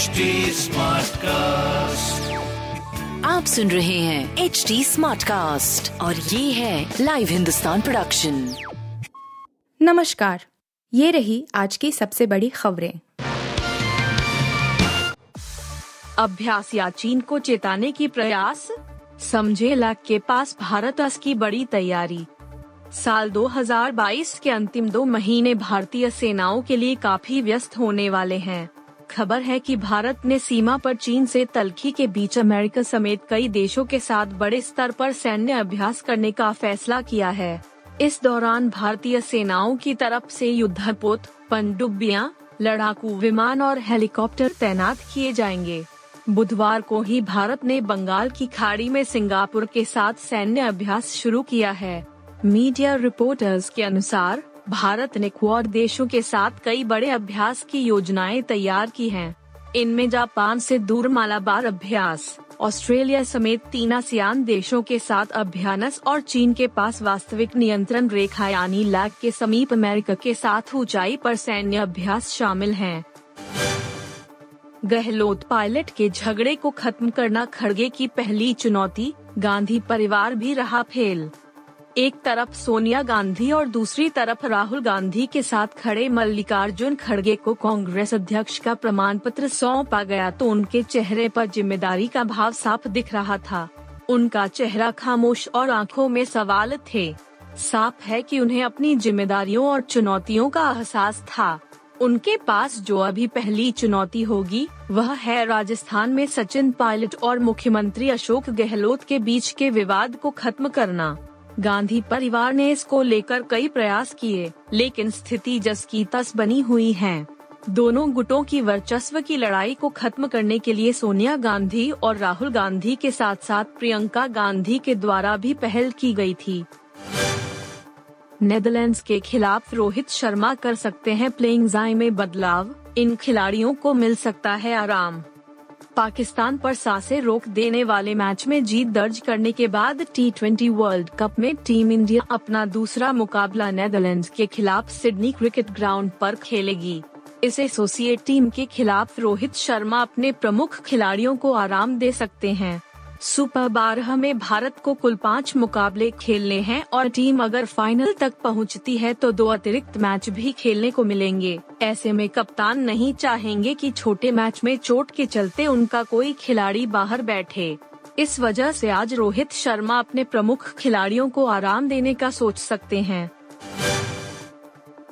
HD cast आप सुन रहे हैं एच डी स्मार्ट कास्ट और ये है लाइव हिंदुस्तान प्रोडक्शन नमस्कार ये रही आज की सबसे बड़ी खबरें। अभ्यास या चीन को चेताने की प्रयास? समझे लक के पास भारत अस की बड़ी तैयारी। साल 2022 के अंतिम दो महीने भारतीय सेनाओं के लिए काफ़ी व्यस्त होने वाले हैं। खबर है कि भारत ने सीमा पर चीन से तलखी के बीच अमेरिका समेत कई देशों के साथ बड़े स्तर पर सैन्य अभ्यास करने का फैसला किया है। इस दौरान भारतीय सेनाओं की तरफ़ से युद्धपोत पनडुब्बियाँ, लड़ाकू विमान और हेलीकॉप्टर तैनात किए जाएँगे। बुधवार को ही भारत ने बंगाल की खाड़ी में सिंगापुर के साथ सैन्य अभ्यास शुरू किया है। मीडिया रिपोर्टर्स के अनुसार भारत ने क्वाड देशों के साथ कई बड़े अभ्यास की योजनाएँ तैयार की हैं। इनमें जापान से दूर मालाबार अभ्यास, ऑस्ट्रेलिया समेत तीन आसियान देशों के साथ अभ्यास और चीन के पास वास्तविक नियंत्रण रेखा यानी लैग के समीप अमेरिका के साथ ऊंचाई पर सैन्य अभ्यास शामिल हैं। गहलोत पायलट के झगड़े को खत्म करना खड़गे की पहली चुनौती, गांधी परिवार भी रहा फेल एक तरफ़ सोनिया गांधी और दूसरी तरफ़ राहुल गांधी के साथ खड़े मल्लिकार्जुन खड़गे को कांग्रेस अध्यक्ष का प्रमाण पत्र सौंपा गया तो उनके चेहरे पर ज़िम्मेदारी का भाव साफ़ दिख रहा था। उनका चेहरा खामोश और आँखों में सवाल थे। साफ़ है कि उन्हें अपनी जिम्मेदारियों और चुनौतियों का एहसास था। उनके पास जो अभी पहली चुनौती होगी, वह है राजस्थान में सचिन पायलट और मुख्यमंत्री अशोक गहलोत के बीच के विवाद को खत्म करना। गांधी परिवार ने इसको लेकर कई प्रयास किए, लेकिन स्थिति जस की तस बनी हुई है। दोनों गुटों की वर्चस्व की लड़ाई को खत्म करने के लिए सोनिया गांधी और राहुल गांधी के साथ साथ प्रियंका गांधी के द्वारा भी पहल की गई थी। नेदरलैंड्स के खिलाफ रोहित शर्मा कर सकते हैं प्लेइंग जाय में बदलाव, इन खिलाड़ियों को मिल सकता है आराम। पाकिस्तान पर सासे रोक देने वाले मैच में जीत दर्ज करने के बाद टी वर्ल्ड कप में टीम इंडिया अपना दूसरा मुकाबला नेदरलैंड के खिलाफ सिडनी क्रिकेट ग्राउंड पर खेलेगी। इस एसोसिएट टीम के खिलाफ रोहित शर्मा अपने प्रमुख खिलाड़ियों को आराम दे सकते हैं। सुपर बारह में भारत को कुल पाँच मुकाबले खेलने हैं और टीम अगर फाइनल तक पहुँचती है तो दो अतिरिक्त मैच भी खेलने को मिलेंगे। ऐसे में कप्तान नहीं चाहेंगे कि छोटे मैच में चोट के चलते उनका कोई खिलाड़ी बाहर बैठे। इस वजह से आज रोहित शर्मा अपने प्रमुख खिलाड़ियों को आराम देने का सोच सकते हैं।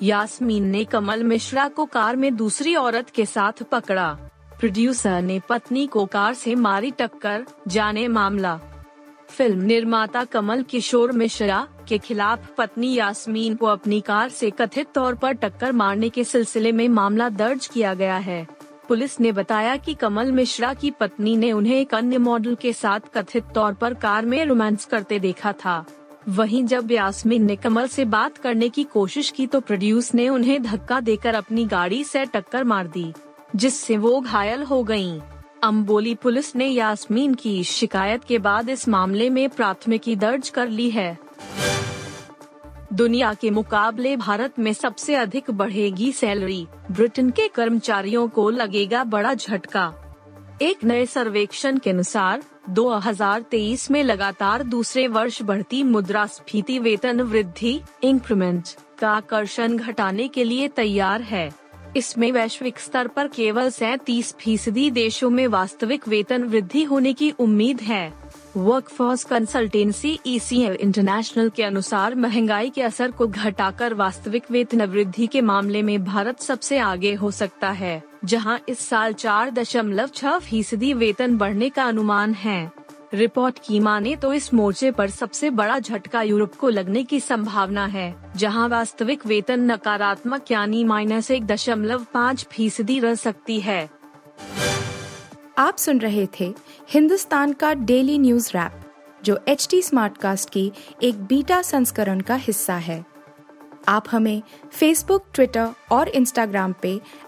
यास्मीन ने कमल मिश्रा को कार में दूसरी औरत के साथ पकड़ा। प्रोड्यूसर ने पत्नी को कार से मारी टक्कर, जाने मामला। फ़िल्म निर्माता कमल किशोर मिश्रा के खिलाफ पत्नी यास्मीन को अपनी कार से कथित तौर पर टक्कर मारने के सिलसिले में मामला दर्ज किया गया है। पुलिस ने बताया कि कमल मिश्रा की पत्नी ने उन्हें एक अन्य मॉडल के साथ कथित तौर पर कार में रोमांस करते देखा था। वहीं जब यास्मीन ने कमल से बात करने की कोशिश की तो प्रोड्यूस ने उन्हें धक्का देकर अपनी गाड़ी से टक्कर मार दी। जिससे वो घायल हो गई अम्बोली पुलिस ने यास्मीन की शिकायत के बाद इस मामले में प्राथमिकी दर्ज कर ली है। दुनिया के मुकाबले भारत में सबसे अधिक बढ़ेगी सैलरी, ब्रिटेन के कर्मचारियों को लगेगा बड़ा झटका। एक नए सर्वेक्षण के अनुसार 2023 में लगातार दूसरे वर्ष बढ़ती मुद्रास्फीति वेतन वृद्धि, इंक्रीमेंट का आकर्षण घटाने के लिए तैयार है। इसमें वैश्विक स्तर पर केवल सैतीस फ़ीसदी देशों में वास्तविक वेतन वृद्धि होने की उम्मीद है। वर्कफोर्स कंसल्टेंसी ईसीएल इंटरनेशनल के अनुसार महँगाई के असर को घटाकर वास्तविक वेतन वृद्धि के मामले में भारत सबसे आगे हो सकता है, जहाँ इस साल चार दशमलव छह फ़ीसदी वेतन बढ़ने का अनुमान है। रिपोर्ट की माने तो इस मोर्चे पर सबसे बड़ा झटका यूरोप को लगने की संभावना है, जहाँ वास्तविक वेतन नकारात्मक यानी माइनस एक दशमलव पाँच फ़ीसदी रह सकती है। आप सुन रहे थे हिंदुस्तान का डेली न्यूज़ रैप, जो एच टी स्मार्ट कास्ट की एक बीटा संस्करण का हिस्सा है। आप हमें फेसबुक ट्विटर और इंस्टाग्राम पे